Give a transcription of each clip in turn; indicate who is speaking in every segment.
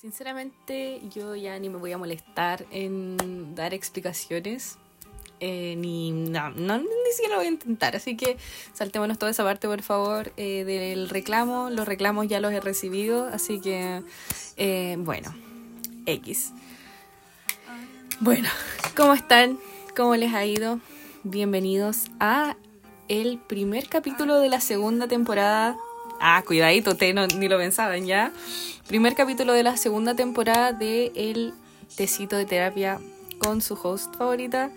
Speaker 1: Sinceramente, yo ya ni me voy a molestar en dar explicaciones. eh, ni no, no, ni siquiera lo voy a intentar. Así que saltémonos toda esa parte, por favor, eh, del reclamo. Los reclamos ya los he recibido. Así que, eh, bueno, X. Bueno, ¿cómo están? ¿Cómo les ha ido? Bienvenidos a el primer capítulo de la segunda temporada. Ah, cuidadito, te no, ni lo pensaban ya. Primer capítulo de la segunda temporada de El Tecito de Terapia con su host favorita,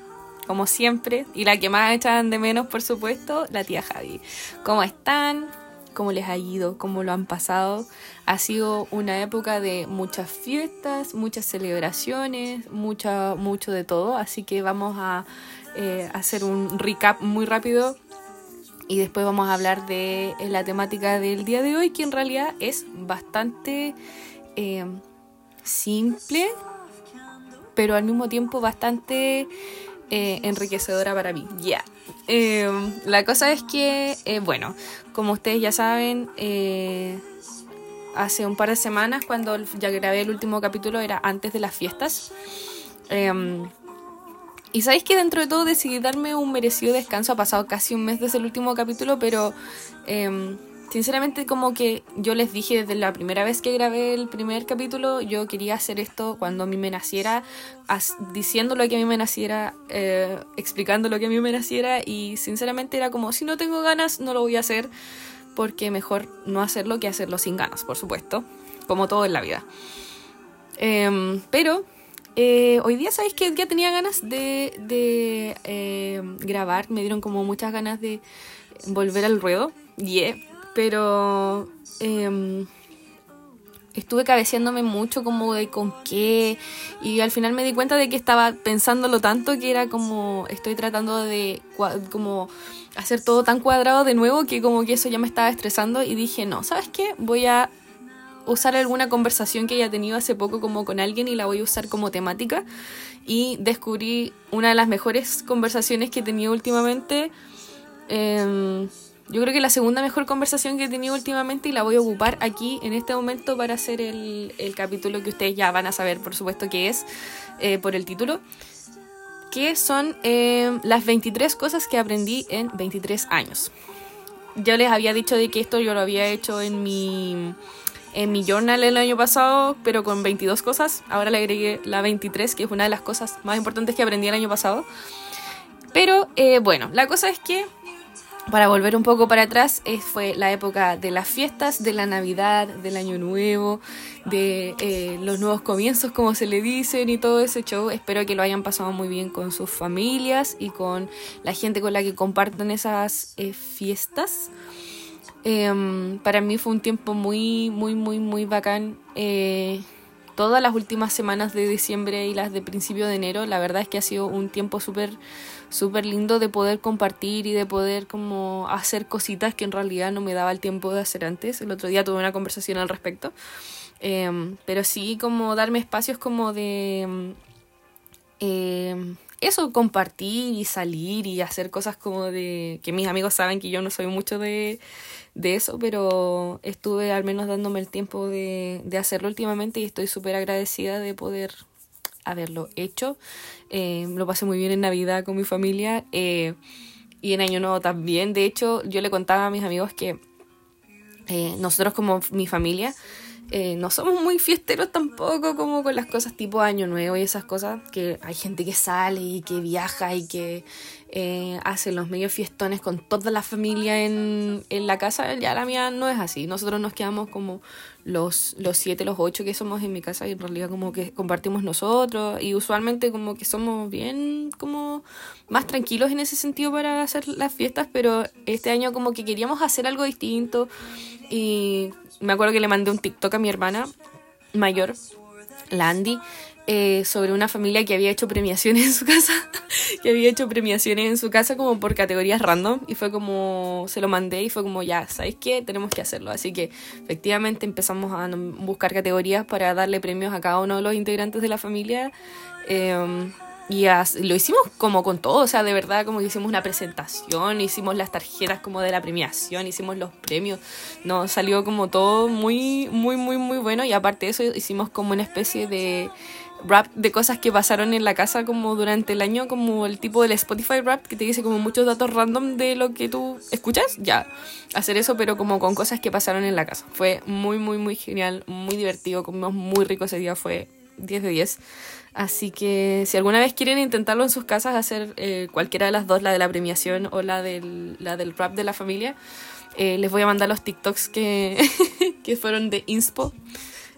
Speaker 1: como siempre, y la que más echan de menos, por supuesto, la tía Javi. ¿Cómo están? ¿Cómo les ha ido? ¿Cómo lo han pasado? Ha sido una época de muchas fiestas, muchas celebraciones, mucha, mucho de todo, así que vamos a eh, hacer un recap muy rápido y después vamos a hablar de eh, la temática del día de hoy, que en realidad es bastante eh, simple, pero al mismo tiempo bastante eh, enriquecedora para mí. Ya. Eh, la cosa es que, bueno, como ustedes ya saben, hace un par de semanas, cuando ya grabé el último capítulo, era antes de las fiestas. Y sabéis que dentro de todo decidí darme un merecido descanso. Ha pasado casi un mes desde el último capítulo, pero em, sinceramente como que yo les dije desde la primera vez que grabé el primer capítulo, yo quería hacer esto cuando a mí me naciera, diciendo lo que a mí me naciera, eh, explicando lo que a mí me naciera y sinceramente era como, si no tengo ganas, no lo voy a hacer porque mejor no hacerlo que hacerlo sin ganas, por supuesto, como todo en la vida. Em, pero eh, hoy día, ¿sabéis que ya tenía ganas de, eh, grabar? Me dieron como muchas ganas de volver al ruedo. Yeah. Pero em, estuve cabeceándome mucho como de con qué. Y al final me di cuenta de que estaba pensándolo tanto que era como estoy tratando de como hacer todo tan cuadrado de nuevo que como que eso ya me estaba estresando y dije, no, ¿sabes qué? Voy a usar alguna conversación que haya tenido hace poco como con alguien y la voy a usar como temática. Y descubrí una de las mejores conversaciones que he tenido últimamente. Em, yo creo que la segunda mejor conversación que he tenido últimamente y la voy a ocupar aquí en este momento para hacer el, el capítulo que ustedes ya van a saber por supuesto que es eh, por el título que son em, las 23 cosas que aprendí en 23 años. Yo les había dicho de que esto yo lo había hecho en mi en mi journal el año pasado, pero con 22 cosas. Ahora le agregué la 23, que es una de las cosas más importantes que aprendí el año pasado. Pero eh, bueno, la cosa es que, para volver un poco para atrás, eh, fue la época de las fiestas, de la Navidad, del Año Nuevo, de eh, los nuevos comienzos, como se le dicen, y todo ese show. Espero que lo hayan pasado muy bien con sus familias y con la gente con la que comparten esas fiestas. Em, para mí fue un tiempo muy, muy, muy, muy bacán. Eh, todas las últimas semanas de diciembre y las de principio de enero, la verdad es que ha sido un tiempo súper, súper lindo de poder compartir y de poder como hacer cositas que en realidad no me daba el tiempo de hacer antes. El otro día tuve una conversación al respecto. Em, pero sí como darme espacios como de... em, eh, eso, compartir y salir y hacer cosas como de... que mis amigos saben que yo no soy mucho de, de eso, pero estuve al menos dándome el tiempo de, de hacerlo últimamente y estoy súper agradecida de poder haberlo hecho. Eh, lo pasé muy bien en Navidad con mi familia eh, y en Año Nuevo también. De hecho, yo le contaba a mis amigos que eh, nosotros como mi familia eh, no somos muy fiesteros tampoco como con las cosas tipo Año Nuevo y esas cosas, que hay gente que sale y que viaja y que eh, hace los medios fiestones con toda la familia en, en la casa, ya la mía no es así, nosotros nos quedamos como los, los siete, los ocho que somos en mi casa y en realidad como que compartimos nosotros y usualmente como que somos bien como más tranquilos en ese sentido para hacer las fiestas, pero este año como que queríamos hacer algo distinto y me acuerdo que le mandé un TikTok a mi hermana mayor, la Andy, eh, sobre una familia que había hecho premiaciones en su casa, que había hecho premiaciones en su casa como por categorías random y fue como, se lo mandé y fue como, ya, ¿sabéis qué? Tenemos que hacerlo. Así que efectivamente empezamos a buscar categorías para darle premios a cada uno de los integrantes de la familia. Eh, y lo hicimos como con todo, o sea, de verdad como que hicimos una presentación, hicimos las tarjetas como de la premiación, hicimos los premios, nos salió como todo muy, muy, muy, muy bueno y aparte de eso hicimos como una especie de rap de cosas que pasaron en la casa como durante el año, como el tipo del Spotify rap que te dice como muchos datos random de lo que tú escuchas, ya, hacer eso pero como con cosas que pasaron en la casa. Fue muy, muy, muy genial, muy divertido, comimos muy rico ese día, fue 10 de 10. Así que si alguna vez quieren intentarlo en sus casas, hacer eh, cualquiera de las dos, la de la premiación o la del, la del rap de la familia, eh, les voy a mandar los TikToks que, que fueron de Inspo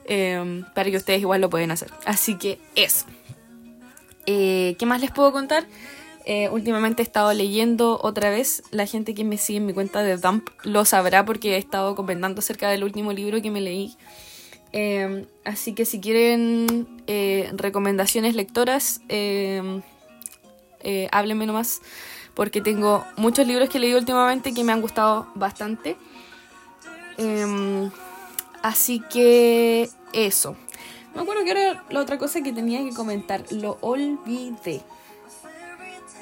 Speaker 1: em, para que ustedes igual lo pueden hacer. Así que eso. Eh, ¿Qué más les puedo contar? últimamente he estado leyendo otra vez. La gente que me sigue en mi cuenta de Dump lo sabrá porque he estado comentando acerca del último libro que me leí Em, así que si quieren eh, recomendaciones lectoras, eh, eh, háblenme nomás, porque tengo muchos libros que he leído últimamente que me han gustado bastante. Em, así que eso. Me acuerdo que era la otra cosa que tenía que comentar. Lo olvidé.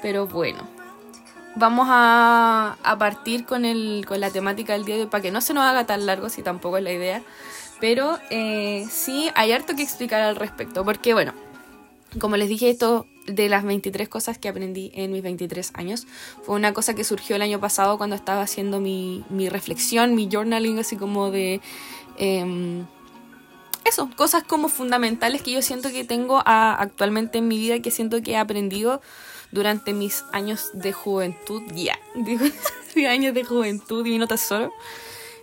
Speaker 1: Pero bueno. Vamos a, a partir con, el, con la temática del día de hoy para que no se nos haga tan largo, si tampoco es la idea. Pero eh, sí hay harto que explicar al respecto, porque bueno, como les dije, esto de las 23 cosas que aprendí en mis 23 años fue una cosa que surgió el año pasado cuando estaba haciendo mi, mi reflexión, mi journaling, así como de... Em, eso, cosas como fundamentales que yo siento que tengo actualmente en mi vida, que siento que he aprendido durante mis años de juventud, ya, digo, años de juventud, divino tesoro.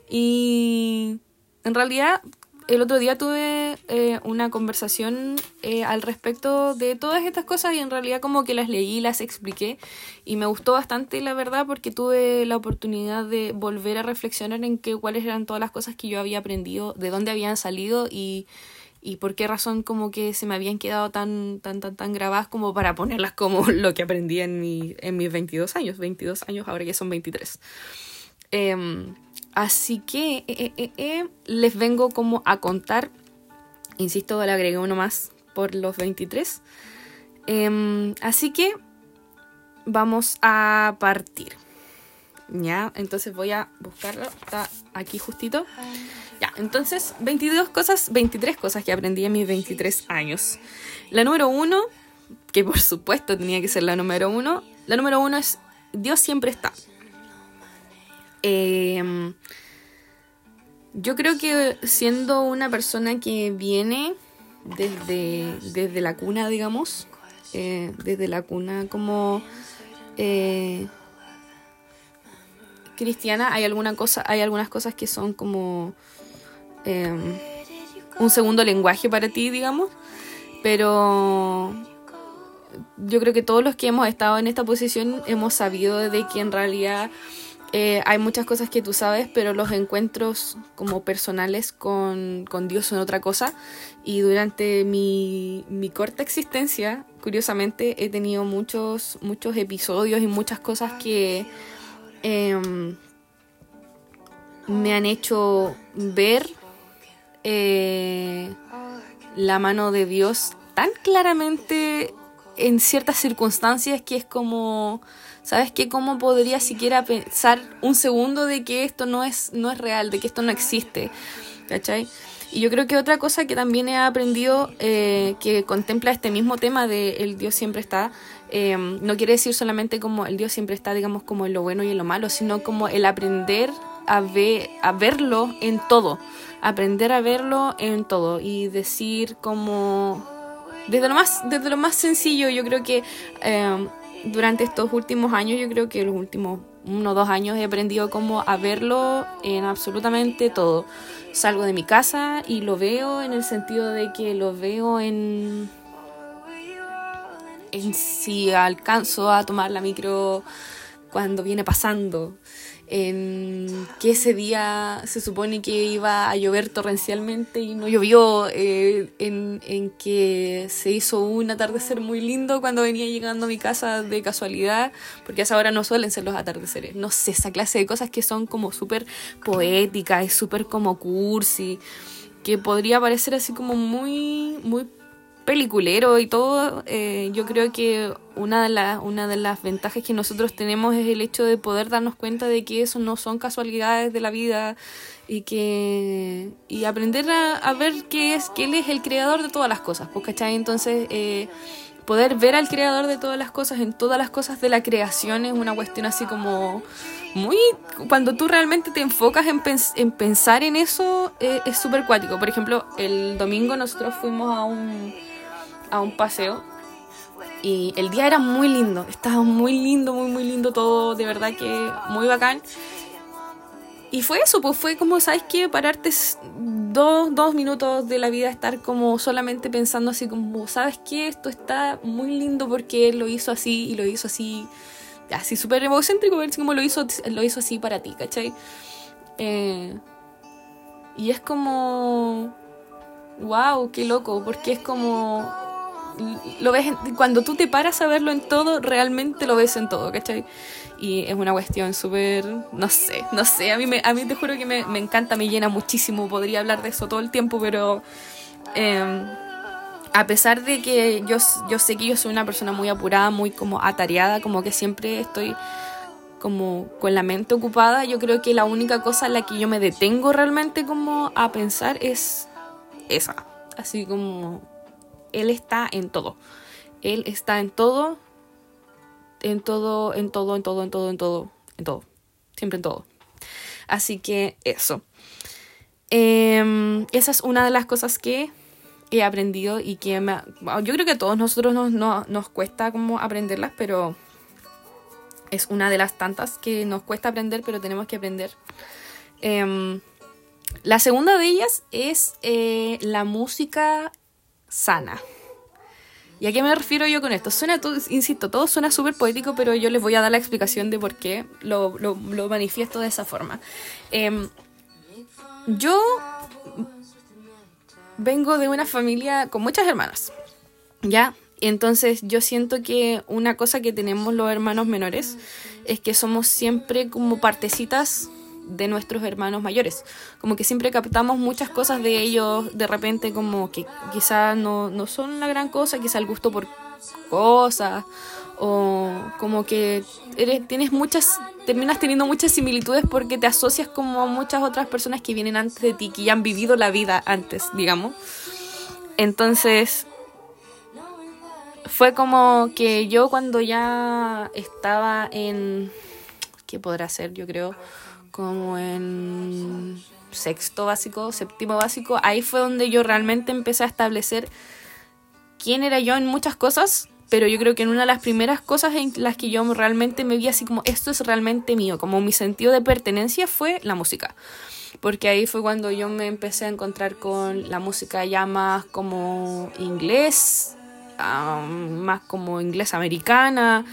Speaker 1: Y en realidad, el otro día tuve eh, una conversación eh, al respecto de todas estas cosas y en realidad como que las leí, las expliqué y me gustó bastante la verdad porque tuve la oportunidad de volver a reflexionar en qué cuáles eran todas las cosas que yo había aprendido, de dónde habían salido y, y por qué razón como que se me habían quedado tan tan tan tan grabadas como para ponerlas como lo que aprendí en, mi, en mis 22 años, 22 años ahora que son 23. Em, así que eh, eh, eh, les vengo como a contar, insisto, le agregué uno más por los 23. Em, así que vamos a partir. Ya, entonces voy a buscarlo. Está aquí justito. Ya, entonces 22 cosas, 23 cosas que aprendí en mis 23 años. La número uno, que por supuesto tenía que ser la número uno. La número uno es Dios siempre está. Em, yo creo que siendo una persona que viene desde, desde la cuna, digamos, eh, desde la cuna como eh, cristiana, hay alguna cosa, hay algunas cosas que son como em, un segundo lenguaje para ti, digamos, pero yo creo que todos los que hemos estado en esta posición hemos sabido de que en realidad eh, hay muchas cosas que tú sabes, pero los encuentros como personales con, Dios son otra cosa. Y durante mi, corta existencia, curiosamente, he tenido muchos, muchos episodios y muchas cosas que em, me han hecho ver eh, la mano de Dios tan claramente en ciertas circunstancias que es como ¿sabes qué? ¿Cómo podría siquiera pensar un segundo de que esto no es, no es real, de que esto no existe? ¿Cachai? Y yo creo que otra cosa que también he aprendido eh, que contempla este mismo tema de el Dios siempre está, eh, no quiere decir solamente como el Dios siempre está, digamos, como en lo bueno y en lo malo, sino como el aprender a, ver, a verlo en todo, aprender a verlo en todo y decir como desde lo más, desde lo más sencillo, yo creo que eh, durante estos últimos años, yo creo que los últimos uno o dos años he aprendido como a verlo en absolutamente todo. Salgo de mi casa y lo veo en el sentido de que lo veo en en si alcanzo a tomar la micro cuando viene pasando en que ese día se supone que iba a llover torrencialmente y no llovió, eh, en, en, que se hizo un atardecer muy lindo cuando venía llegando a mi casa de casualidad, porque a esa hora no suelen ser los atardeceres, no sé, esa clase de cosas que son como súper poéticas, y súper como cursi, que podría parecer así como muy, muy peliculero y todo, eh, yo creo que una de, las una de las ventajas que nosotros tenemos es el hecho de poder darnos cuenta de que eso no son casualidades de la vida y que y aprender a, ver que es que él es el creador de todas las cosas, pues, ¿cachai? Entonces, eh, poder ver al creador de todas las cosas en todas las cosas de la creación es una cuestión así como muy cuando tú realmente te enfocas en, en pensar en eso eh, es súper cuático por ejemplo el domingo nosotros fuimos a un a un paseo y el día era muy lindo estaba muy lindo muy muy lindo todo de verdad que muy bacán y fue eso, pues fue como, ¿sabes qué? Pararte dos, dos minutos de la vida, estar como solamente pensando así como, ¿sabes qué? Esto está muy lindo porque él lo hizo así y lo hizo así, así súper egocéntrico, ver cómo lo hizo, lo hizo así para ti, ¿cachai? Eh, y es como, wow, qué loco, porque es como, lo ves, cuando tú te paras a verlo en todo, realmente lo ves en todo, ¿cachai? y es una cuestión súper, no sé, no sé, a mí, me, a mí te juro que me, me, encanta, me llena muchísimo, podría hablar de eso todo el tiempo, pero eh, a pesar de que yo, yo sé que yo soy una persona muy apurada, muy como atareada, como que siempre estoy como con la mente ocupada, yo creo que la única cosa en la que yo me detengo realmente como a pensar es esa, así como él está en todo, él está en todo en todo, en todo, en todo, en todo, en todo, en todo. Siempre en todo. Así que eso. Em, esa es una de las cosas que he aprendido y que me, yo creo que a todos nosotros nos, nos cuesta como aprenderlas, pero es una de las tantas que nos cuesta aprender, pero tenemos que aprender. Em, la segunda de ellas es eh, la música sana. ¿Y a qué me refiero yo con esto? Suena, todo, insisto, todo suena súper poético, pero yo les voy a dar la explicación de por qué lo, lo, manifiesto de esa forma. Em, yo vengo de una familia con muchas hermanas, ¿ya? Entonces yo siento que una cosa que tenemos los hermanos menores es que somos siempre como partecitas de nuestros hermanos mayores. Como que siempre captamos muchas cosas de ellos, de repente como que quizás no, no son la gran cosa, quizá el gusto por cosas, o como que eres, tienes muchas, terminas teniendo muchas similitudes porque te asocias como a muchas otras personas que vienen antes de ti, que ya han vivido la vida antes, digamos. Entonces, fue como que yo cuando ya estaba en, ¿qué podrá ser? Yo creo, como en sexto básico, séptimo básico, ahí fue donde yo realmente empecé a establecer quién era yo en muchas cosas, pero yo creo que en una de las primeras cosas en las que yo realmente me vi así como esto es realmente mío, como mi sentido de pertenencia fue la música. Porque ahí fue cuando yo me empecé a encontrar con la música ya más como inglés, más como inglés americana.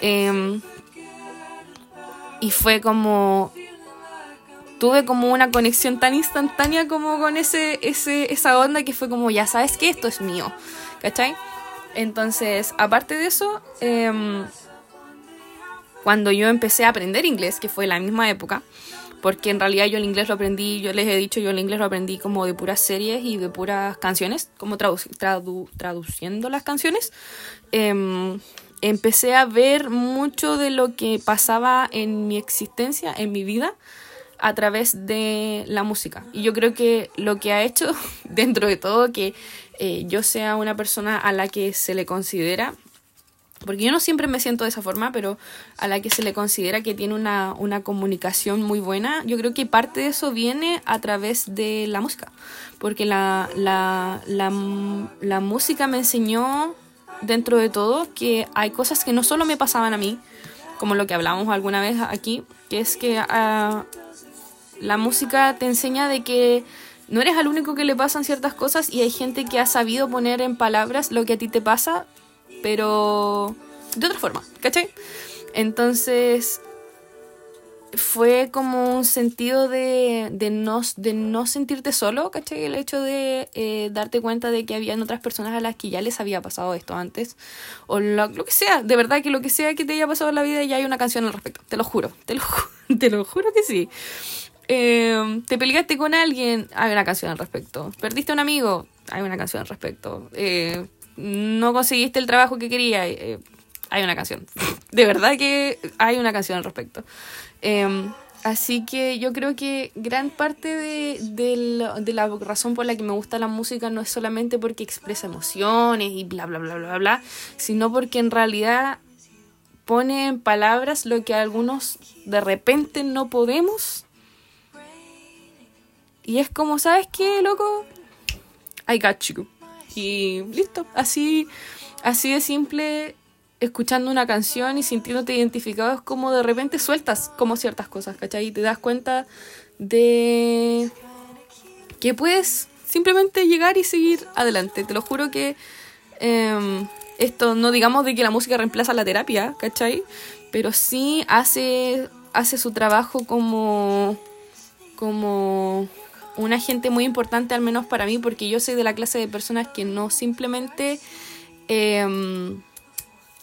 Speaker 1: Em, y fue como tuve como una conexión tan instantánea como con ese, ese, esa onda que fue como, ya sabes que esto es mío, ¿cachai? Entonces, aparte de eso, em, cuando yo empecé a aprender inglés, que fue la misma época, porque en realidad yo el inglés lo aprendí, yo les he dicho, yo el inglés lo aprendí como de puras series y de puras canciones, como traduciendo las canciones. Em, empecé a ver mucho de lo que pasaba en mi existencia, en mi vida, a través de la música. Y yo creo que lo que ha hecho, dentro de todo, que eh, yo sea una persona a la que se le considera, porque yo no siempre me siento de esa forma, pero a la que se le considera que tiene una, una comunicación muy buena, yo creo que parte de eso viene a través de la música. Porque la, la, la, música me enseñó, dentro de todo, que hay cosas que no solo me pasaban a mí, como lo que hablamos alguna vez aquí, que es que uh, la música te enseña de que no eres al único que le pasan ciertas cosas y hay gente que ha sabido poner en palabras lo que a ti te pasa, pero de otra forma, ¿cachai? Entonces fue como un sentido de, de, no, de no sentirte solo, ¿cachai? El hecho de eh, darte cuenta de que habían otras personas a las que ya les había pasado esto antes, o lo, que sea, de verdad que lo que sea que te haya pasado en la vida ya hay una canción al respecto, te lo juro, te lo, te lo juro que sí. Em, te peleaste con alguien, hay una canción al respecto. Perdiste un amigo, hay una canción al respecto. Eh, no conseguiste el trabajo que quería, eh, hay una canción. De verdad que hay una canción al respecto. Em, así que yo creo que gran parte de, de, la razón por la que me gusta la música no es solamente porque expresa emociones y bla, bla, bla, bla, bla, sino porque en realidad pone en palabras lo que algunos de repente no podemos. Y es como, ¿sabes qué, loco? I got you. Y listo, así, así de simple, escuchando una canción y sintiéndote identificado, es como de repente sueltas como ciertas cosas, ¿cachai? Y te das cuenta de que puedes simplemente llegar y seguir adelante. Te lo juro que em, esto no digamos de que la música reemplaza la terapia, ¿cachai? Pero sí hace, hace su trabajo como, como un agente muy importante, al menos para mí, porque yo soy de la clase de personas que no simplemente em,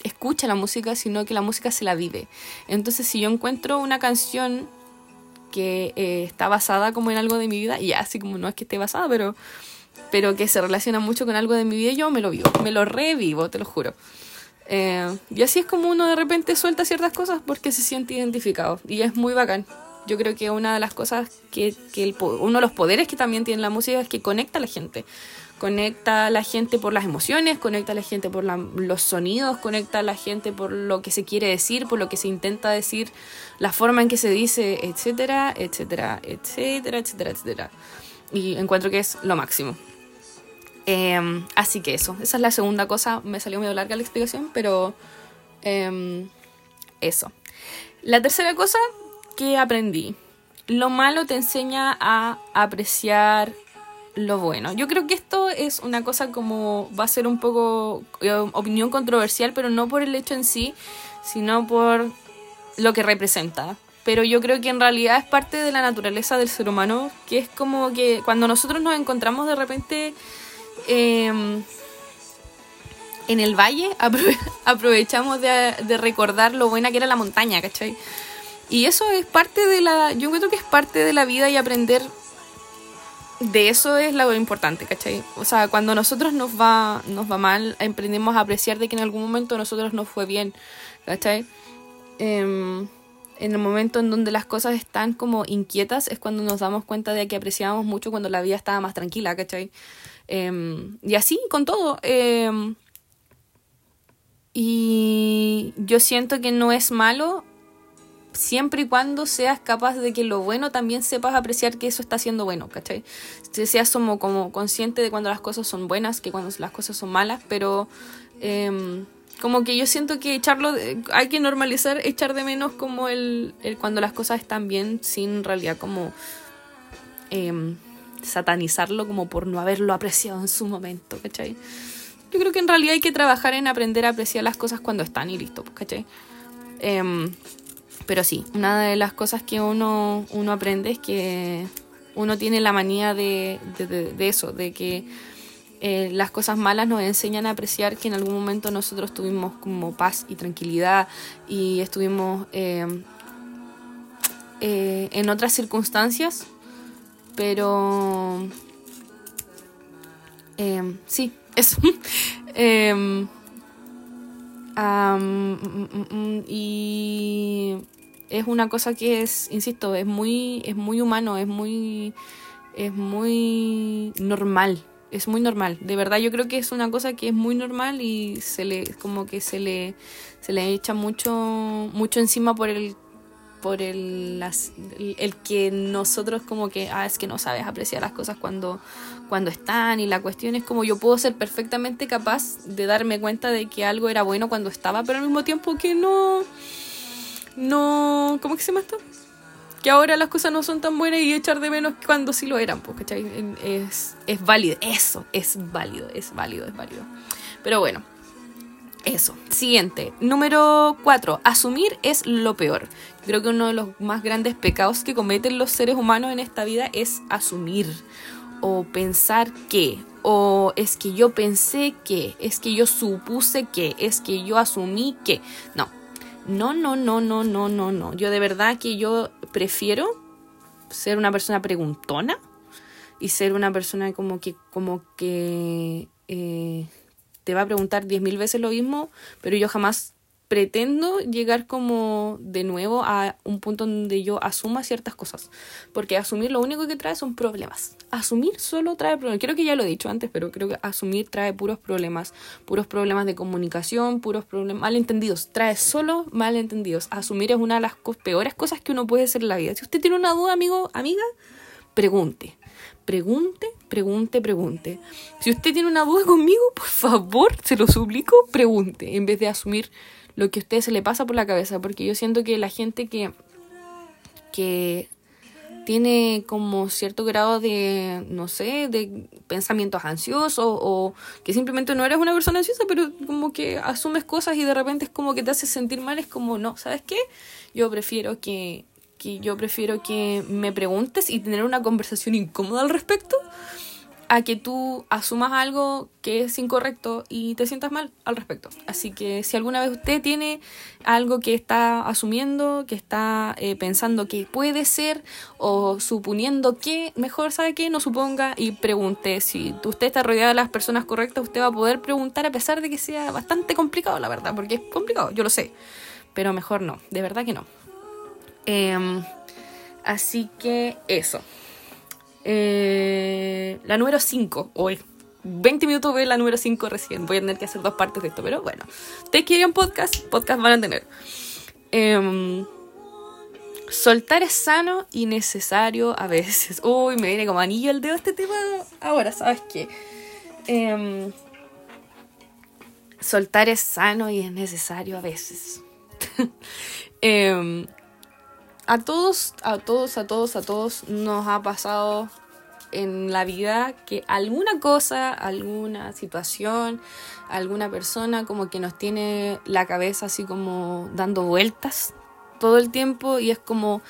Speaker 1: escucha la música, sino que la música se la vive. Entonces, si yo encuentro una canción que eh, está basada como en algo de mi vida, y así como no es que esté basada, pero, pero que se relaciona mucho con algo de mi vida, yo me lo vivo, me lo revivo, te lo juro. Eh, y así es como uno de repente suelta ciertas cosas porque se siente identificado. Y es muy bacán. Yo creo que una de las cosas que, que uno de los poderes que también tiene la música es que conecta a la gente. Conecta a la gente por las emociones, conecta a la gente por los sonidos, conecta a la gente por lo que se quiere decir, por lo que se intenta decir, la forma en que se dice, etcétera, etcétera, etcétera, etcétera, etcétera. Y encuentro que es lo máximo. Em, así que eso, esa es la segunda cosa. Me salió medio larga la explicación, pero em, eso. La tercera cosa ¿qué aprendí? Lo malo te enseña a apreciar lo bueno. Yo creo que esto es una cosa como va a ser un poco eh, opinión controversial, pero no por el hecho en sí, sino por lo que representa. Pero yo creo que en realidad es parte de la naturaleza del ser humano, que es como que cuando nosotros nos encontramos de repente em, en el valle, aprovechamos de, de recordar lo buena que era la montaña, ¿cachai? Y eso es parte de la. Yo creo que es parte de la vida y aprender de eso es lo importante, ¿cachai? O sea, cuando nosotros nos va, nos va mal, aprendemos a apreciar de que en algún momento nosotros nos fue bien, ¿cachai? Em, en el momento en donde las cosas están como inquietas es cuando nos damos cuenta de que apreciamos mucho cuando la vida estaba más tranquila, ¿cachai? Em, y así con todo. Em, y yo siento que no es malo siempre y cuando seas capaz de que lo bueno también sepas apreciar que eso está siendo bueno, ¿cachai? Seas como, como consciente de cuando las cosas son buenas, que cuando las cosas son malas, pero em, como que yo siento que echarlo, hay que normalizar echar de menos como el, el cuando las cosas están bien sin en realidad como em, satanizarlo como por no haberlo apreciado en su momento, ¿cachai? Yo creo que en realidad hay que trabajar en aprender a apreciar las cosas cuando están y listo, ¿cachai? Eh, pero sí, una de las cosas que uno, uno aprende es que uno tiene la manía de, de, eso, de que eh, las cosas malas nos enseñan a apreciar que en algún momento nosotros tuvimos como paz y tranquilidad y estuvimos eh, eh, en otras circunstancias, pero sí, eso. Em, mm, mm, mm, y es una cosa que es, insisto, es muy, es muy humano, es muy, es muy normal, es muy normal. De verdad yo creo que es una cosa que es muy normal y se le, como que se le, se le echa mucho, mucho encima por el por el, el, que nosotros como que, ah, es que no sabes apreciar las cosas cuando, cuando están y la cuestión es como yo puedo ser perfectamente capaz de darme cuenta de que algo era bueno cuando estaba, pero al mismo tiempo que no, no. ¿Cómo que se llama esto? Que ahora las cosas no son tan buenas y echar de menos cuando sí lo eran, pues, ¿cachai? Es, es válido, eso, es válido, es válido, es válido. Pero bueno, eso. Siguiente. Número 4. Asumir es lo peor. Creo que uno de los más grandes pecados que cometen los seres humanos en esta vida es asumir o pensar que, o es que yo pensé que, es que yo supuse que, es que yo asumí que. No, no, no, no, no, no, no, no. Yo de verdad que yo prefiero ser una persona preguntona y ser una persona como que, como que eh, te va a preguntar diez mil veces lo mismo, pero yo jamás pretendo llegar como de nuevo a un punto donde yo asuma ciertas cosas. Porque asumir lo único que trae son problemas. Asumir solo trae problemas. Creo que ya lo he dicho antes, pero creo que asumir trae puros problemas. Puros problemas de comunicación, puros problemas malentendidos. Trae solo malentendidos. Asumir es una de las peores cosas que uno puede hacer en la vida. Si usted tiene una duda, amigo, amiga, pregunte. Pregunte, pregunte, pregunte. Si usted tiene una duda conmigo, por favor, se lo suplico, pregunte. En vez de asumir lo que a usted se le pasa por la cabeza, porque yo siento que la gente que, que tiene como cierto grado de, no sé, de pensamientos ansiosos o que simplemente no eres una persona ansiosa, pero como que asumes cosas y de repente es como que te hace sentir mal, es como, no, ¿sabes qué? Yo prefiero que, que yo prefiero que me preguntes y tener una conversación incómoda al respecto a que tú asumas algo que es incorrecto y te sientas mal al respecto. Así que si alguna vez usted tiene algo que está asumiendo, que está eh, pensando que puede ser o suponiendo que, mejor sabe que no suponga y pregunte. Si usted está rodeado de las personas correctas, usted va a poder preguntar a pesar de que sea bastante complicado, la verdad, porque es complicado, yo lo sé. Pero mejor no, de verdad que no. Em, así que eso. Eh, la número 5, hoy. 20 minutos voy la número 5 recién. Voy a tener que hacer dos partes de esto, pero bueno. Ustedes quieren podcast, podcast van a tener. Em, soltar es sano y necesario a veces. Uy, me viene como anillo el dedo este tema. Ahora, ¿sabes qué? Em, soltar es sano y es necesario a veces. Em, a todos, a todos, a todos, a todos nos ha pasado en la vida que alguna cosa, alguna situación, alguna persona como que nos tiene la cabeza así como dando vueltas todo el tiempo y es como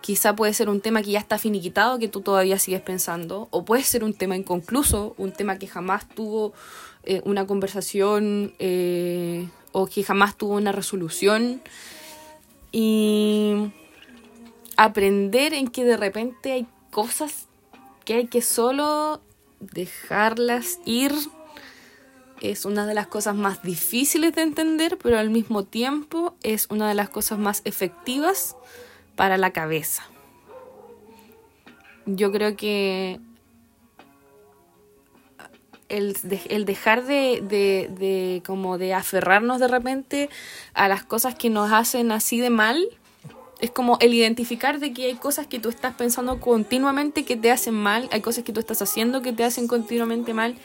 Speaker 1: quizá puede ser un tema que ya está finiquitado, que tú todavía sigues pensando, o puede ser un tema inconcluso, un tema que jamás tuvo eh, una conversación eh, o que jamás tuvo una resolución. Y aprender en que de repente hay cosas que hay que solo dejarlas ir es una de las cosas más difíciles de entender, pero al mismo tiempo es una de las cosas más efectivas para la cabeza. Yo creo que el, el dejar de, de, de, como de aferrarnos de repente a las cosas que nos hacen así de mal es como el identificar de que hay cosas que tú estás pensando continuamente que te hacen mal, hay cosas que tú estás haciendo que te hacen continuamente mal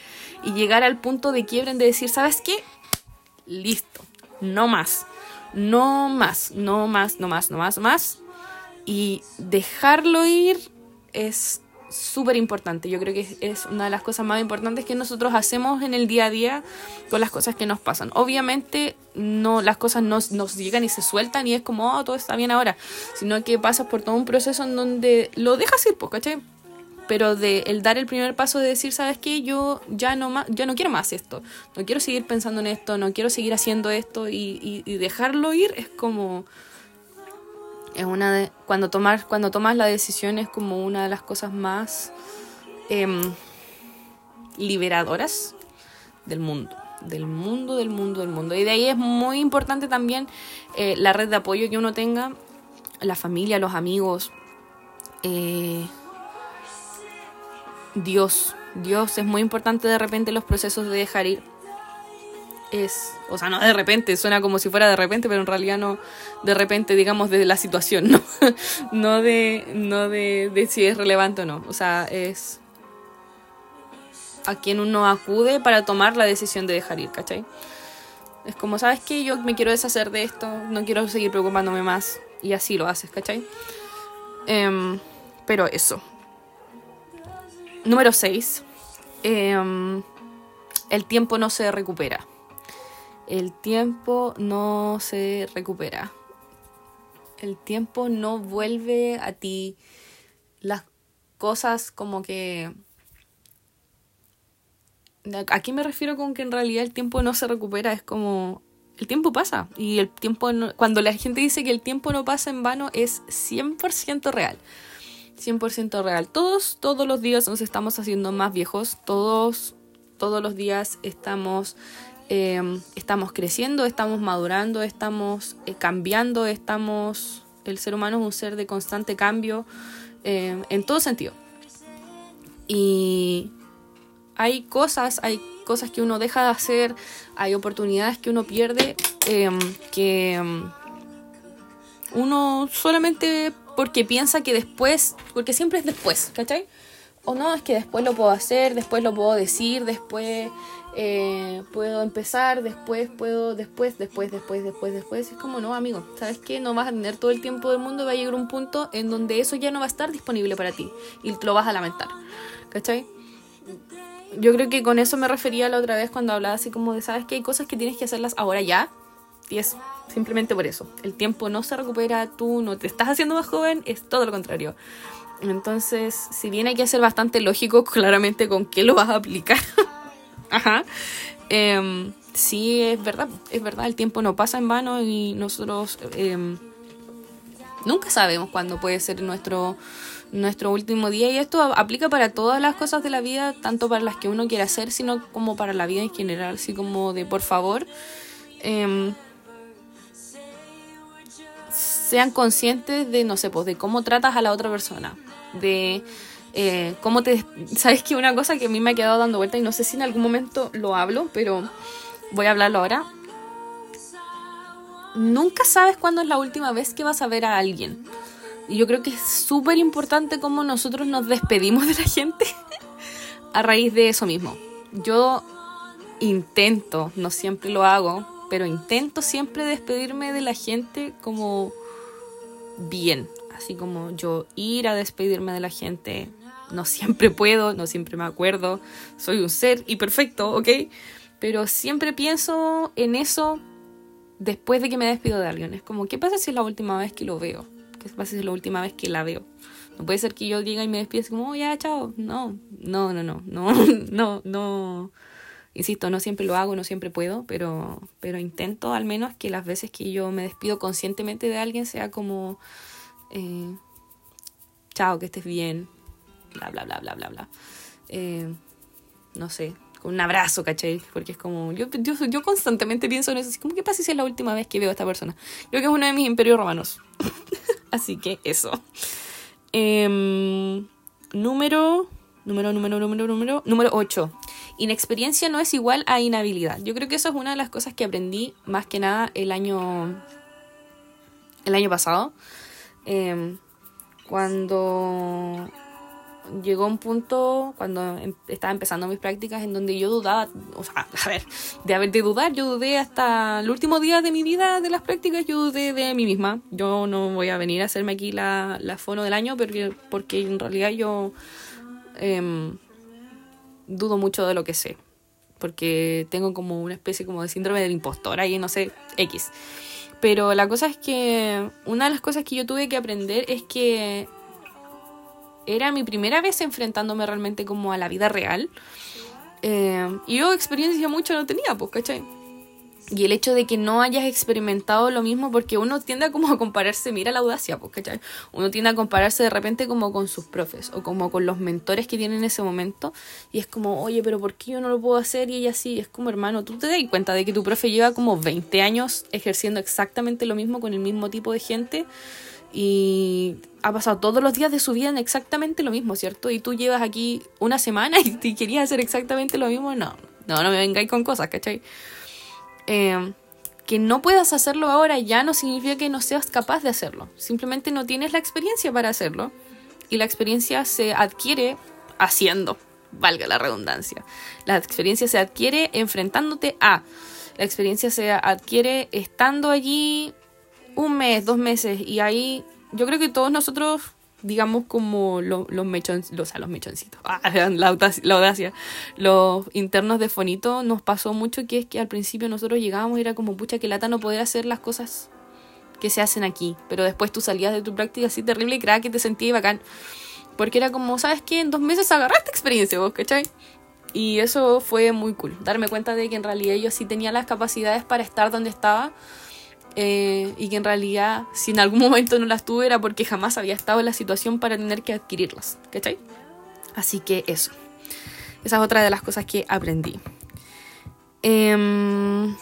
Speaker 1: y llegar al punto de quiebren de decir, ¿sabes qué? Listo, no más, no más, no más, no más, no más, no más. Y dejarlo ir es súper importante. Yo creo que es una de las cosas más importantes que nosotros hacemos en el día a día con las cosas que nos pasan. Obviamente no las cosas nos, nos llegan y se sueltan y es como, oh, todo está bien ahora, sino que pasas por todo un proceso en donde lo dejas ir, pues, ¿cachai? Pero de el dar el primer paso de decir, ¿sabes qué? Yo ya no, más, yo no quiero más esto, no quiero seguir pensando en esto, no quiero seguir haciendo esto y, y dejarlo ir es como es una de, cuando tomas cuando tomas la decisión es como una de las cosas más em, liberadoras del mundo del mundo del mundo del mundo. Y de ahí es muy importante también eh, la red de apoyo que uno tenga la familia los amigos eh, Dios. Dios es muy importante de repente los procesos de dejar ir es, o sea, no de repente, suena como si fuera de repente, pero en realidad no de repente, digamos, de la situación, ¿no? no de, no de, si es relevante o no. O sea, es a quien uno acude para tomar la decisión de dejar ir, ¿cachai? Es como, ¿sabes qué? Yo me quiero deshacer de esto, no quiero seguir preocupándome más. Y así lo haces, ¿cachai? Em, pero eso. Número 6. Em, el tiempo no se recupera el tiempo no se recupera. El tiempo no vuelve a ti. Las cosas como que... Aquí me refiero con que en realidad el tiempo no se recupera, es como el tiempo pasa y el tiempo cuando la gente dice que el tiempo no pasa en vano es 100% real. 100% real. Todos, todos los días nos estamos haciendo más viejos, todos, todos los días estamos, em, estamos creciendo, estamos madurando, estamos eh, cambiando, estamos... El ser humano es un ser de constante cambio em, en todo sentido. Y hay cosas, hay cosas que uno deja de hacer, hay oportunidades que uno pierde, em, que uno solamente porque piensa que después, porque siempre es después, ¿cachai? O no, es que después lo puedo hacer, después lo puedo decir, después eh, puedo empezar, después puedo, después, después, después, después, después. Es como, no, amigo, ¿sabes qué? No vas a tener todo el tiempo del mundo va a llegar un punto en donde eso ya no va a estar disponible para ti y lo vas a lamentar, ¿cachai? Yo creo que con eso me refería la otra vez cuando hablaba así como de, ¿sabes qué? Hay cosas que tienes que hacerlas ahora ya. Y es Simplemente por eso. El tiempo no se recupera, tú no te estás haciendo más joven, es todo lo contrario. Entonces, si bien hay que ser bastante lógico claramente con qué lo vas a aplicar, ajá, em, sí es verdad, es verdad, el tiempo no pasa en vano y nosotros em, nunca sabemos cuándo puede ser nuestro, nuestro último día y esto aplica para todas las cosas de la vida, tanto para las que uno quiere hacer, sino como para la vida en general, así como de por favor. Eh, sean conscientes de, no sé, pues de cómo tratas a la otra persona, de eh, cómo te... ¿Sabes que una cosa que a mí me ha quedado dando vuelta y no sé si en algún momento lo hablo, pero voy a hablarlo ahora? Nunca sabes cuándo es la última vez que vas a ver a alguien. Y yo creo que es súper importante cómo nosotros nos despedimos de la gente a raíz de eso mismo. Yo intento, no siempre lo hago, pero intento siempre despedirme de la gente como bien, así como yo ir a despedirme de la gente, no siempre puedo, no siempre me acuerdo, soy un ser imperfecto, ¿ok? Pero siempre pienso en eso después de que me despido de alguien. Es como, ¿qué pasa si es la última vez que lo veo? ¿Qué pasa si es la última vez que la veo? No puede ser que yo llegue y me despida como, oh, ya, chao. No, no, no, no, no, no, no. Insisto, no siempre lo hago, no siempre puedo, pero, pero intento al menos que las veces que yo me despido conscientemente de alguien sea como, eh, chao, que estés bien, bla, bla, bla, bla, bla, bla. Eh, no sé, con un abrazo, ¿cachai? Porque es como, yo, yo, constantemente pienso en eso, así como, ¿qué pasa si es la última vez que veo a esta persona? Creo que es uno de mis imperios romanos. así que eso. Em, número, número, número, número, número, número 8. Inexperiencia no es igual a inhabilidad. Yo creo que eso es una de las cosas que aprendí más que nada el año, el año pasado. Em, cuando llegó un punto, cuando em, estaba empezando mis prácticas, en donde yo dudaba, o sea, a ver, de haber de dudar, yo dudé hasta el último día de mi vida de las prácticas, yo dudé de mí misma. Yo no voy a venir a hacerme aquí la, la fono del año, porque, porque en realidad yo... Eh, dudo mucho de lo que sé. Porque tengo como una especie como de síndrome del impostor ahí, no sé, X. Pero la cosa es que una de las cosas que yo tuve que aprender es que era mi primera vez enfrentándome realmente como a la vida real. Eh, y yo experiencia mucho no tenía, pues, ¿cachai? Y el hecho de que no hayas experimentado lo mismo, porque uno tiende a como a compararse, mira la audacia, pues, ¿cachai? Uno tiende a compararse de repente como con sus profes o como con los mentores que tienen en ese momento. Y es como, oye, pero ¿por qué yo no lo puedo hacer? Y ella sí, es como, hermano, tú te das cuenta de que tu profe lleva como 20 años ejerciendo exactamente lo mismo con el mismo tipo de gente. Y ha pasado todos los días de su vida en exactamente lo mismo, ¿cierto? Y tú llevas aquí una semana y te querías hacer exactamente lo mismo. No, no, no me vengáis con cosas, ¿cachai? Eh, que no puedas hacerlo ahora ya no significa que no seas capaz de hacerlo. Simplemente no tienes la experiencia para hacerlo. Y la experiencia se adquiere haciendo, valga la redundancia. La experiencia se adquiere enfrentándote a. La experiencia se adquiere estando allí un mes, dos meses. Y ahí yo creo que todos nosotros digamos como los mechoncitos, los, los mechoncitos, ah, la, audacia, los internos de Fonito nos pasó mucho que es que al principio nosotros llegábamos y era como, pucha, que lata no poder hacer las cosas que se hacen aquí, pero después tú salías de tu práctica así terrible y creía que te sentías bacán, porque era como, ¿sabes qué? En dos meses agarraste experiencia vos, ¿cachai? Y eso fue muy cool, darme cuenta de que en realidad yo sí tenía las capacidades para estar donde estaba eh, y que en realidad si en algún momento no las tuve era porque jamás había estado en la situación para tener que adquirirlas, ¿cachai? Así que eso. Esa es otra de las cosas que aprendí. Em,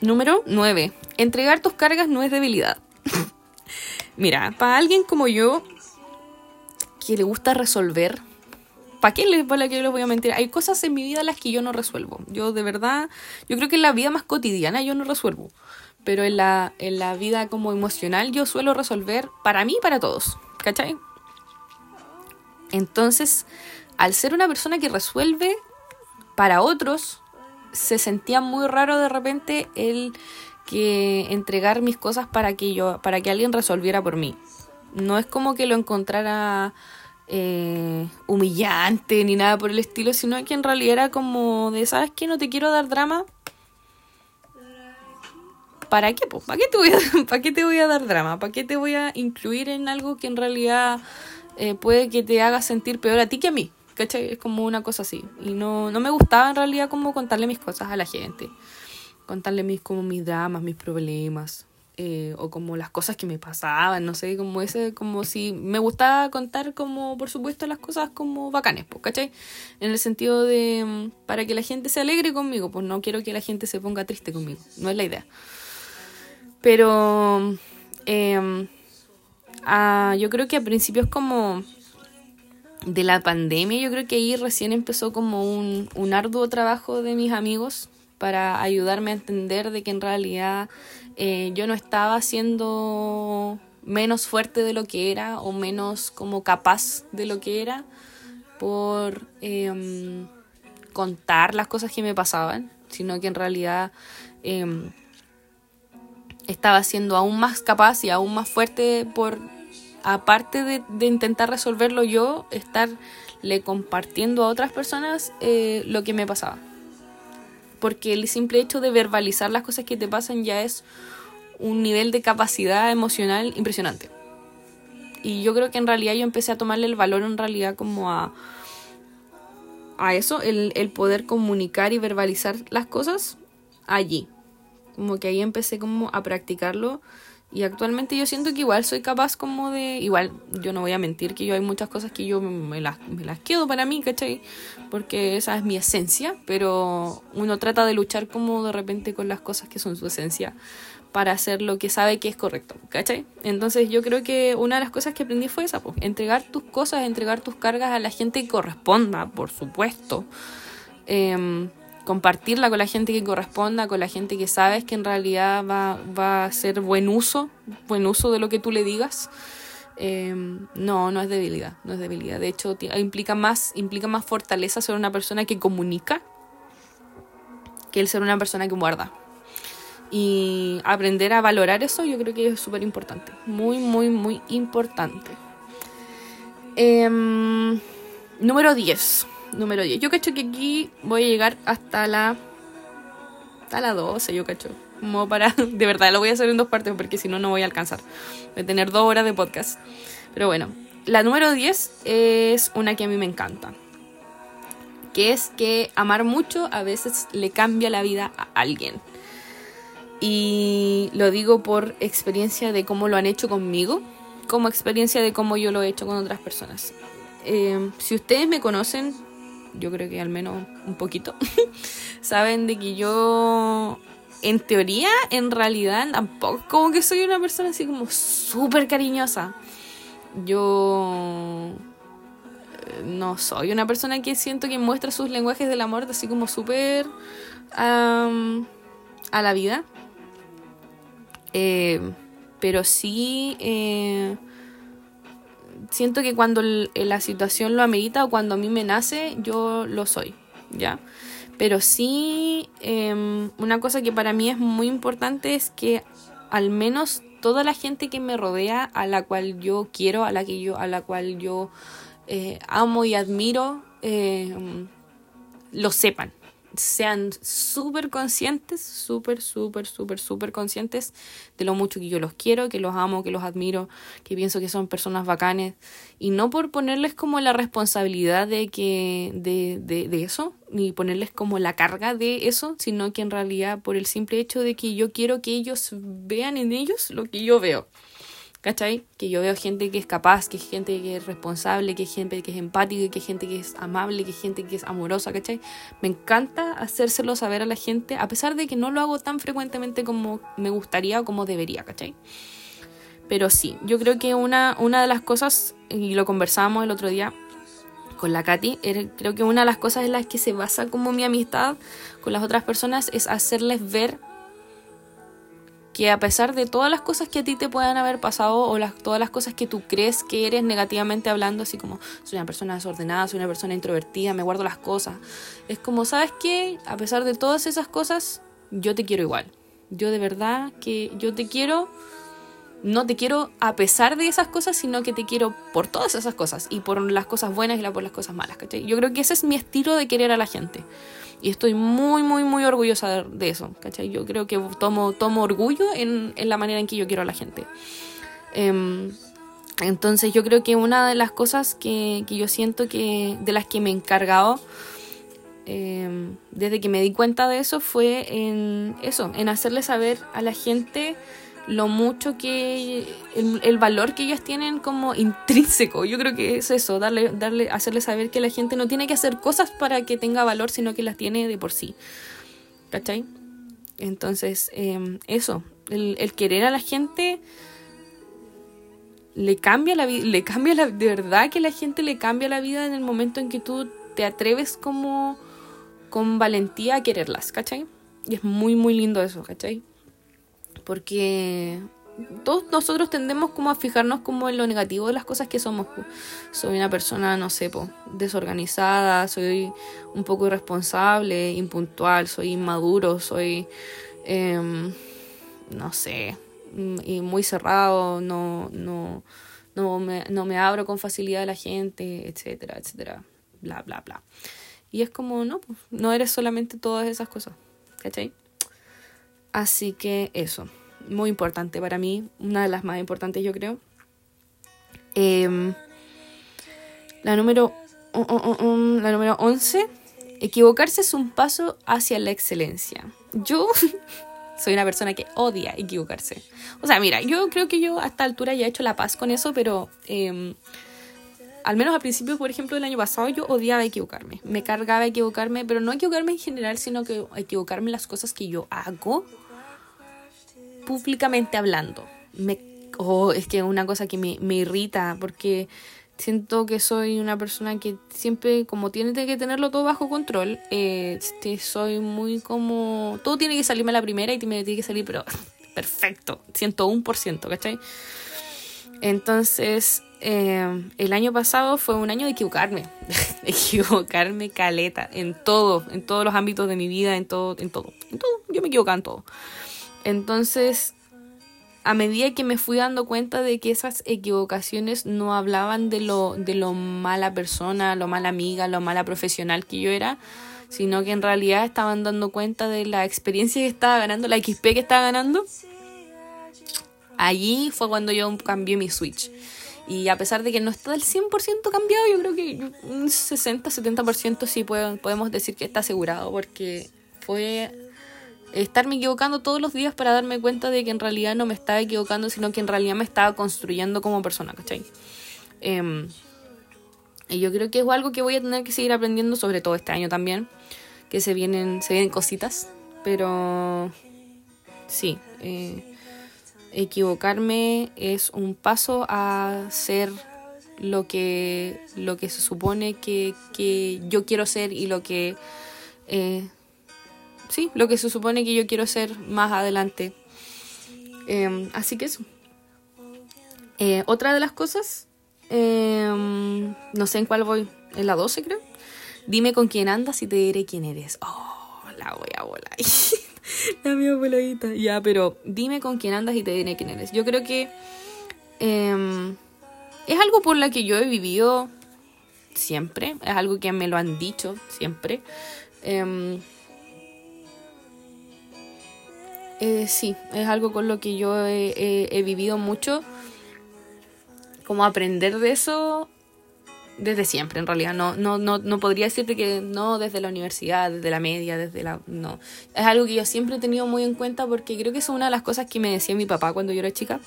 Speaker 1: número 9. Entregar tus cargas no es debilidad. Mira, para alguien como yo, que le gusta resolver, ¿para qué les, para qué les voy a mentir? Hay cosas en mi vida las que yo no resuelvo. Yo de verdad, yo creo que en la vida más cotidiana yo no resuelvo. Pero en la, en la vida como emocional yo suelo resolver para mí y para todos. ¿Cachai? Entonces, al ser una persona que resuelve para otros, se sentía muy raro de repente el que entregar mis cosas para que yo, para que alguien resolviera por mí. No es como que lo encontrara eh, humillante ni nada por el estilo, sino que en realidad era como de, ¿sabes qué? No te quiero dar drama. ¿Para qué? ¿Para qué, te voy a, ¿Para qué te voy a dar drama? ¿Para qué te voy a incluir en algo que en realidad eh, puede que te haga sentir peor a ti que a mí? ¿Cachai? Es como una cosa así. Y no, no me gustaba en realidad como contarle mis cosas a la gente. Contarle mis, como mis dramas, mis problemas. Eh, o como las cosas que me pasaban, no sé, como ese, como si me gustaba contar como, por supuesto, las cosas como bacanes, pues, ¿cachai? En el sentido de, mm, para que la gente se alegre conmigo, pues no quiero que la gente se ponga triste conmigo, no es la idea. Pero eh, yo creo que a principios como de la pandemia, yo creo que ahí recién empezó como un, un arduo trabajo de mis amigos para ayudarme a entender de que en realidad eh, yo no estaba siendo menos fuerte de lo que era o menos como capaz de lo que era por em, contar las cosas que me pasaban, sino que en realidad em, estaba siendo aún más capaz y aún más fuerte por aparte de, intentar resolverlo yo, estarle compartiendo a otras personas eh, lo que me pasaba. Porque el simple hecho de verbalizar las cosas que te pasan ya es un nivel de capacidad emocional impresionante. Y yo creo que en realidad yo empecé a tomarle el valor en realidad como a, a eso, el, el poder comunicar y verbalizar las cosas allí. Como que ahí empecé como a practicarlo y actualmente yo siento que igual soy capaz como de... Igual yo no voy a mentir que yo hay muchas cosas que yo me las, me las quedo para mí, ¿cachai? Porque esa es mi esencia, pero uno trata de luchar como de repente con las cosas que son su esencia para hacer lo que sabe que es correcto, ¿cachai? Entonces yo creo que una de las cosas que aprendí fue esa, pues, entregar tus cosas, entregar tus cargas a la gente que corresponda, por supuesto. Eh, compartirla con la gente que corresponda, con la gente que sabes que en realidad va, va a ser buen uso, buen uso de lo que tú le digas. Em, no, no es debilidad, no es debilidad. De hecho, implica más, implica más fortaleza ser una persona que comunica que el ser una persona que guarda. Y aprender a valorar eso yo creo que es súper importante. Muy, muy, muy importante. Em, número 10 número 10. Yo cacho que aquí voy a llegar hasta la. hasta la 12, yo cacho. Como para. De verdad, lo voy a hacer en dos partes porque si no, no voy a alcanzar. Voy a tener dos horas de podcast. Pero bueno, la número 10 es una que a mí me encanta. Que es que amar mucho a veces le cambia la vida a alguien. Y lo digo por experiencia de cómo lo han hecho conmigo, como experiencia de cómo yo lo he hecho con otras personas. Eh, si ustedes me conocen, yo creo que al menos un poquito, saben de que yo, en teoría, en realidad, tampoco como que soy una persona así como súper cariñosa. Yo eh, no soy una persona que siento que muestra sus lenguajes del amor así como súper a la vida. Eh, pero sí... Eh, siento que cuando la situación lo amerita o cuando a mí me nace, yo lo soy, ¿ya? Pero sí, em, una cosa que para mí es muy importante es que al menos toda la gente que me rodea, a la cual yo quiero, a la, que yo, a la cual yo eh, amo y admiro, em, lo sepan, sean súper conscientes, súper, súper, súper, súper conscientes de lo mucho que yo los quiero, que los amo, que los admiro, que pienso que son personas bacanes. Y no por ponerles como la responsabilidad de, que, de, de, de eso, ni ponerles como la carga de eso, sino que en realidad por el simple hecho de que yo quiero que ellos vean en ellos lo que yo veo. ¿Cachai? Que yo veo gente que es capaz, que es gente que es responsable, que es gente que es empática, que es gente que es amable, que es gente que es amorosa, ¿cachai? Me encanta hacérselo saber a la gente, a pesar de que no lo hago tan frecuentemente como me gustaría o como debería, ¿cachai? Pero sí, yo creo que una, una de las cosas, y lo conversamos el otro día con la Katy, creo que una de las cosas en las que se basa como mi amistad con las otras personas es hacerles ver que a pesar de todas las cosas que a ti te puedan haber pasado o las, todas las cosas que tú crees que eres negativamente hablando, así como soy una persona desordenada, soy una persona introvertida, me guardo las cosas, es como, ¿sabes qué? A pesar de todas esas cosas, yo te quiero igual. Yo de verdad que yo te quiero, no te quiero a pesar de esas cosas, sino que te quiero por todas esas cosas y por las cosas buenas y por las cosas malas, ¿cachai? Yo creo que ese es mi estilo de querer a la gente. Y estoy muy, muy, muy orgullosa de eso, ¿cachai? Yo creo que tomo, tomo orgullo en, en la manera en que yo quiero a la gente. Em, entonces yo creo que una de las cosas que, que, yo siento que de las que me he encargado em, desde que me di cuenta de eso fue en eso, en hacerle saber a la gente lo mucho que el, valor que ellas tienen como intrínseco. Yo creo que es eso, darle, darle, hacerle saber que la gente no tiene que hacer cosas para que tenga valor, sino que las tiene de por sí. ¿Cachai? Entonces, em, eso, el, el, querer a la gente le cambia la vida, le cambia la, de verdad que la gente le cambia la vida en el momento en que tú te atreves como con valentía a quererlas, ¿cachai? Y es muy, muy lindo eso, ¿cachai? Porque todos nosotros tendemos como a fijarnos como en lo negativo de las cosas que somos. Soy una persona, no sé, desorganizada, soy un poco irresponsable, impuntual, soy inmaduro, soy, em, no sé, y muy cerrado, no, no, no, me, no me abro con facilidad a la gente, etcétera, etcétera, bla, bla, bla. Y es como, no, no eres solamente todas esas cosas, ¿cachai? Así que eso, muy importante para mí, una de las más importantes yo creo. Em, la número la número 11, equivocarse es un paso hacia la excelencia. Yo soy una persona que odia equivocarse. O sea, mira, yo creo que yo a esta altura ya he hecho la paz con eso, pero eh, al menos al principio, por ejemplo, del año pasado, yo odiaba equivocarme. Me cargaba equivocarme, pero no equivocarme en general, sino que equivocarme en las cosas que yo hago públicamente hablando. Me, oh, es que una cosa que me, me irrita porque siento que soy una persona que siempre, como tiene que tenerlo todo bajo control, eh, este, soy muy como... Todo tiene que salirme a la primera y tiene que salir, pero perfecto, 101%, ¿cachai? Entonces, eh, el año pasado fue un año de equivocarme, equivocarme caleta, en todo, en todos los ámbitos de mi vida, en todo, en todo, en todo, yo me equivocaba en todo. Entonces, a medida que me fui dando cuenta de que esas equivocaciones no hablaban de lo, de lo mala persona, lo mala amiga, lo mala profesional que yo era, sino que en realidad estaban dando cuenta de la experiencia que estaba ganando, la XP que estaba ganando, allí fue cuando yo cambié mi switch. Y a pesar de que no está del 100% cambiado, yo creo que un 60-70% sí podemos decir que está asegurado, porque fue estarme equivocando todos los días para darme cuenta de que en realidad no me estaba equivocando, sino que en realidad me estaba construyendo como persona, ¿cachai? Em, y yo creo que es algo que voy a tener que seguir aprendiendo, sobre todo este año también, que se vienen, se vienen cositas, pero sí, eh, equivocarme es un paso a ser lo que, lo que se supone que, que yo quiero ser y lo que... Eh, sí, lo que se supone que yo quiero ser más adelante. Em, así que eso. Eh, otra de las cosas, em, no sé en cuál voy, en la 12 creo. Dime con quién andas y te diré quién eres. Oh, la voy a volar. la mía voladita. Ya, pero dime con quién andas y te diré quién eres. Yo creo que em, es algo por la que yo he vivido siempre. Es algo que me lo han dicho siempre eh, sí, es algo con lo que yo he, vivido mucho. Como aprender de eso desde siempre, en realidad. No, no, no, no podría decirte que no desde la universidad, desde la media, desde la... No. Es algo que yo siempre he tenido muy en cuenta porque creo que es una de las cosas que me decía mi papá cuando yo era chica.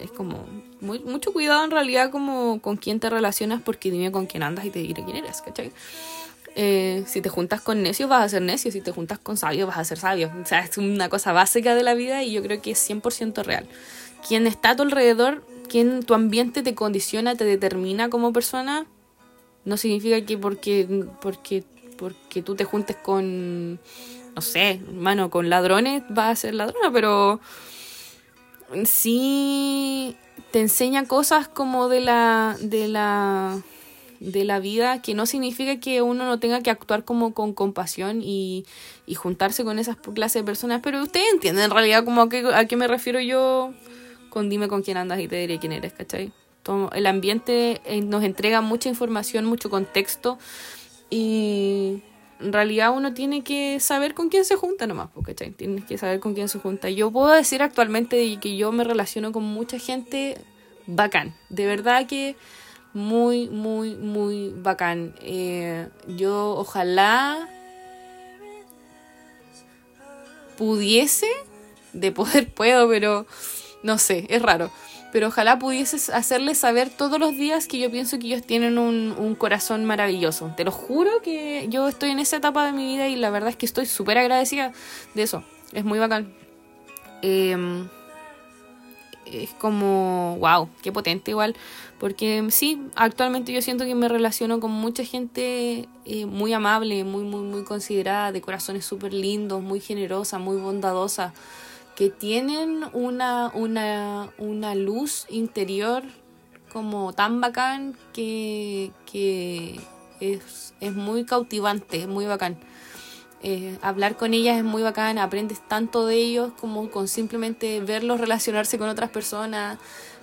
Speaker 1: Es como muy, mucho cuidado en realidad como con quién te relacionas porque dime con quién andas y te diré quién eres, ¿cachai? Eh, si te juntas con necios vas a ser necio, si te juntas con sabios vas a ser sabio. O sea, es una cosa básica de la vida y yo creo que es 100% real. Quien está a tu alrededor, quien tu ambiente te condiciona, te determina como persona, no significa que porque, porque, porque tú te juntes con, no sé, hermano, con ladrones vas a ser ladrona, pero sí te enseña cosas como de la, de la de la vida, que no significa que uno no tenga que actuar como con compasión y, y juntarse con esas clases de personas, pero ustedes entienden en realidad como a qué, a qué me refiero yo con dime con quién andas y te diré quién eres, ¿cachai? El ambiente eh, nos entrega mucha información, mucho contexto y en realidad uno tiene que saber con quién se junta nomás, ¿cachai? Tienes que saber con quién se junta. Yo puedo decir actualmente que yo me relaciono con mucha gente bacán, de verdad que muy, muy, muy bacán. Eh, yo ojalá pudiese, de poder puedo, pero no sé, es raro. Pero ojalá pudieses hacerles saber todos los días que yo pienso que ellos tienen un, un corazón maravilloso. Te lo juro que yo estoy en esa etapa de mi vida y la verdad es que estoy súper agradecida de eso. Es muy bacán. Eh, es como, wow, qué potente igual. Porque sí, actualmente yo siento que me relaciono con mucha gente eh, muy amable, muy, muy, muy considerada, de corazones súper lindos, muy generosa, muy bondadosa, que tienen una, una, una luz interior como tan bacán que, que es, es muy cautivante, muy bacán. Eh, hablar con ellas es muy bacán, aprendes tanto de ellos como con simplemente verlos relacionarse con otras personas.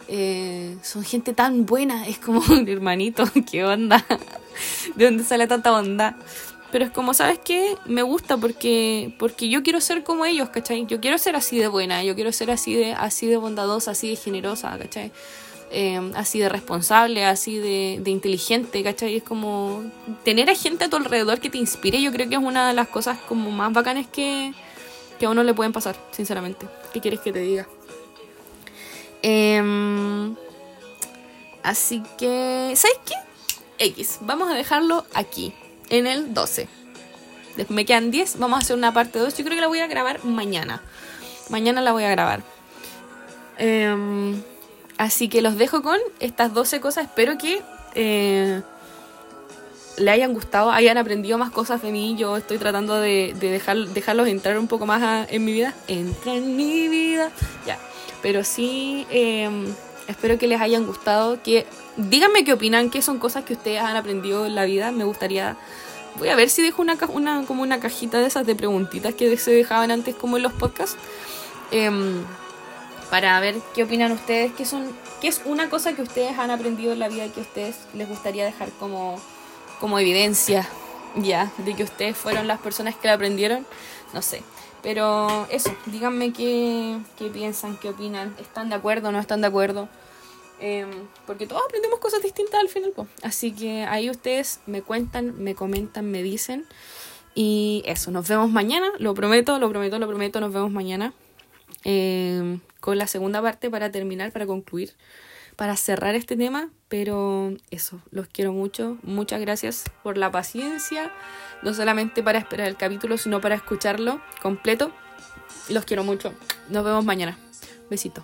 Speaker 1: Eh, son gente tan buena, es como un hermanito, qué onda, de dónde sale tanta bondad. Pero es como, ¿sabes qué? Me gusta porque, porque yo quiero ser como ellos, ¿cachai? Yo quiero ser así de buena, yo quiero ser así de, así de bondadosa, así de generosa, ¿cachai? Em, así de responsable, así de, inteligente, ¿cachai? Es como tener a gente a tu alrededor que te inspire, yo creo que es una de las cosas como más bacanas que, que a uno le pueden pasar, sinceramente. ¿Qué quieres que te diga? Em, así que, ¿sabes qué? X, vamos a dejarlo aquí, en el 12. Me quedan 10, vamos a hacer una parte 2. Yo creo que la voy a grabar mañana. Mañana la voy a grabar. Eh, Así que los dejo con estas 12 cosas. Espero que eh, le hayan gustado, hayan aprendido más cosas de mí. Yo estoy tratando de, dejar, dejarlos entrar un poco más en mi vida. Entra en mi vida. Ya. Pero sí, em, espero que les hayan gustado. Que díganme qué opinan, qué son cosas que ustedes han aprendido en la vida. Me gustaría. Voy a ver si dejo una, como una cajita de esas de preguntitas que se dejaban antes como en los podcasts. Em, para ver qué opinan ustedes, qué, es una cosa que ustedes han aprendido en la vida y que ustedes les gustaría dejar como, como evidencia, ya, de que ustedes fueron las personas que la aprendieron, no sé. Pero eso, díganme qué, qué piensan, qué opinan, están de acuerdo o no están de acuerdo. Em, porque todos aprendemos cosas distintas al final. Así que ahí ustedes me cuentan, me comentan, me dicen. Y eso, nos vemos mañana, lo prometo, lo prometo, lo prometo, nos vemos mañana. Eh, con la segunda parte para terminar, para concluir, para cerrar este tema. Pero eso, los quiero mucho. Muchas gracias por la paciencia, no solamente para esperar el capítulo, sino para escucharlo completo. Los quiero mucho. Nos vemos mañana. Besito.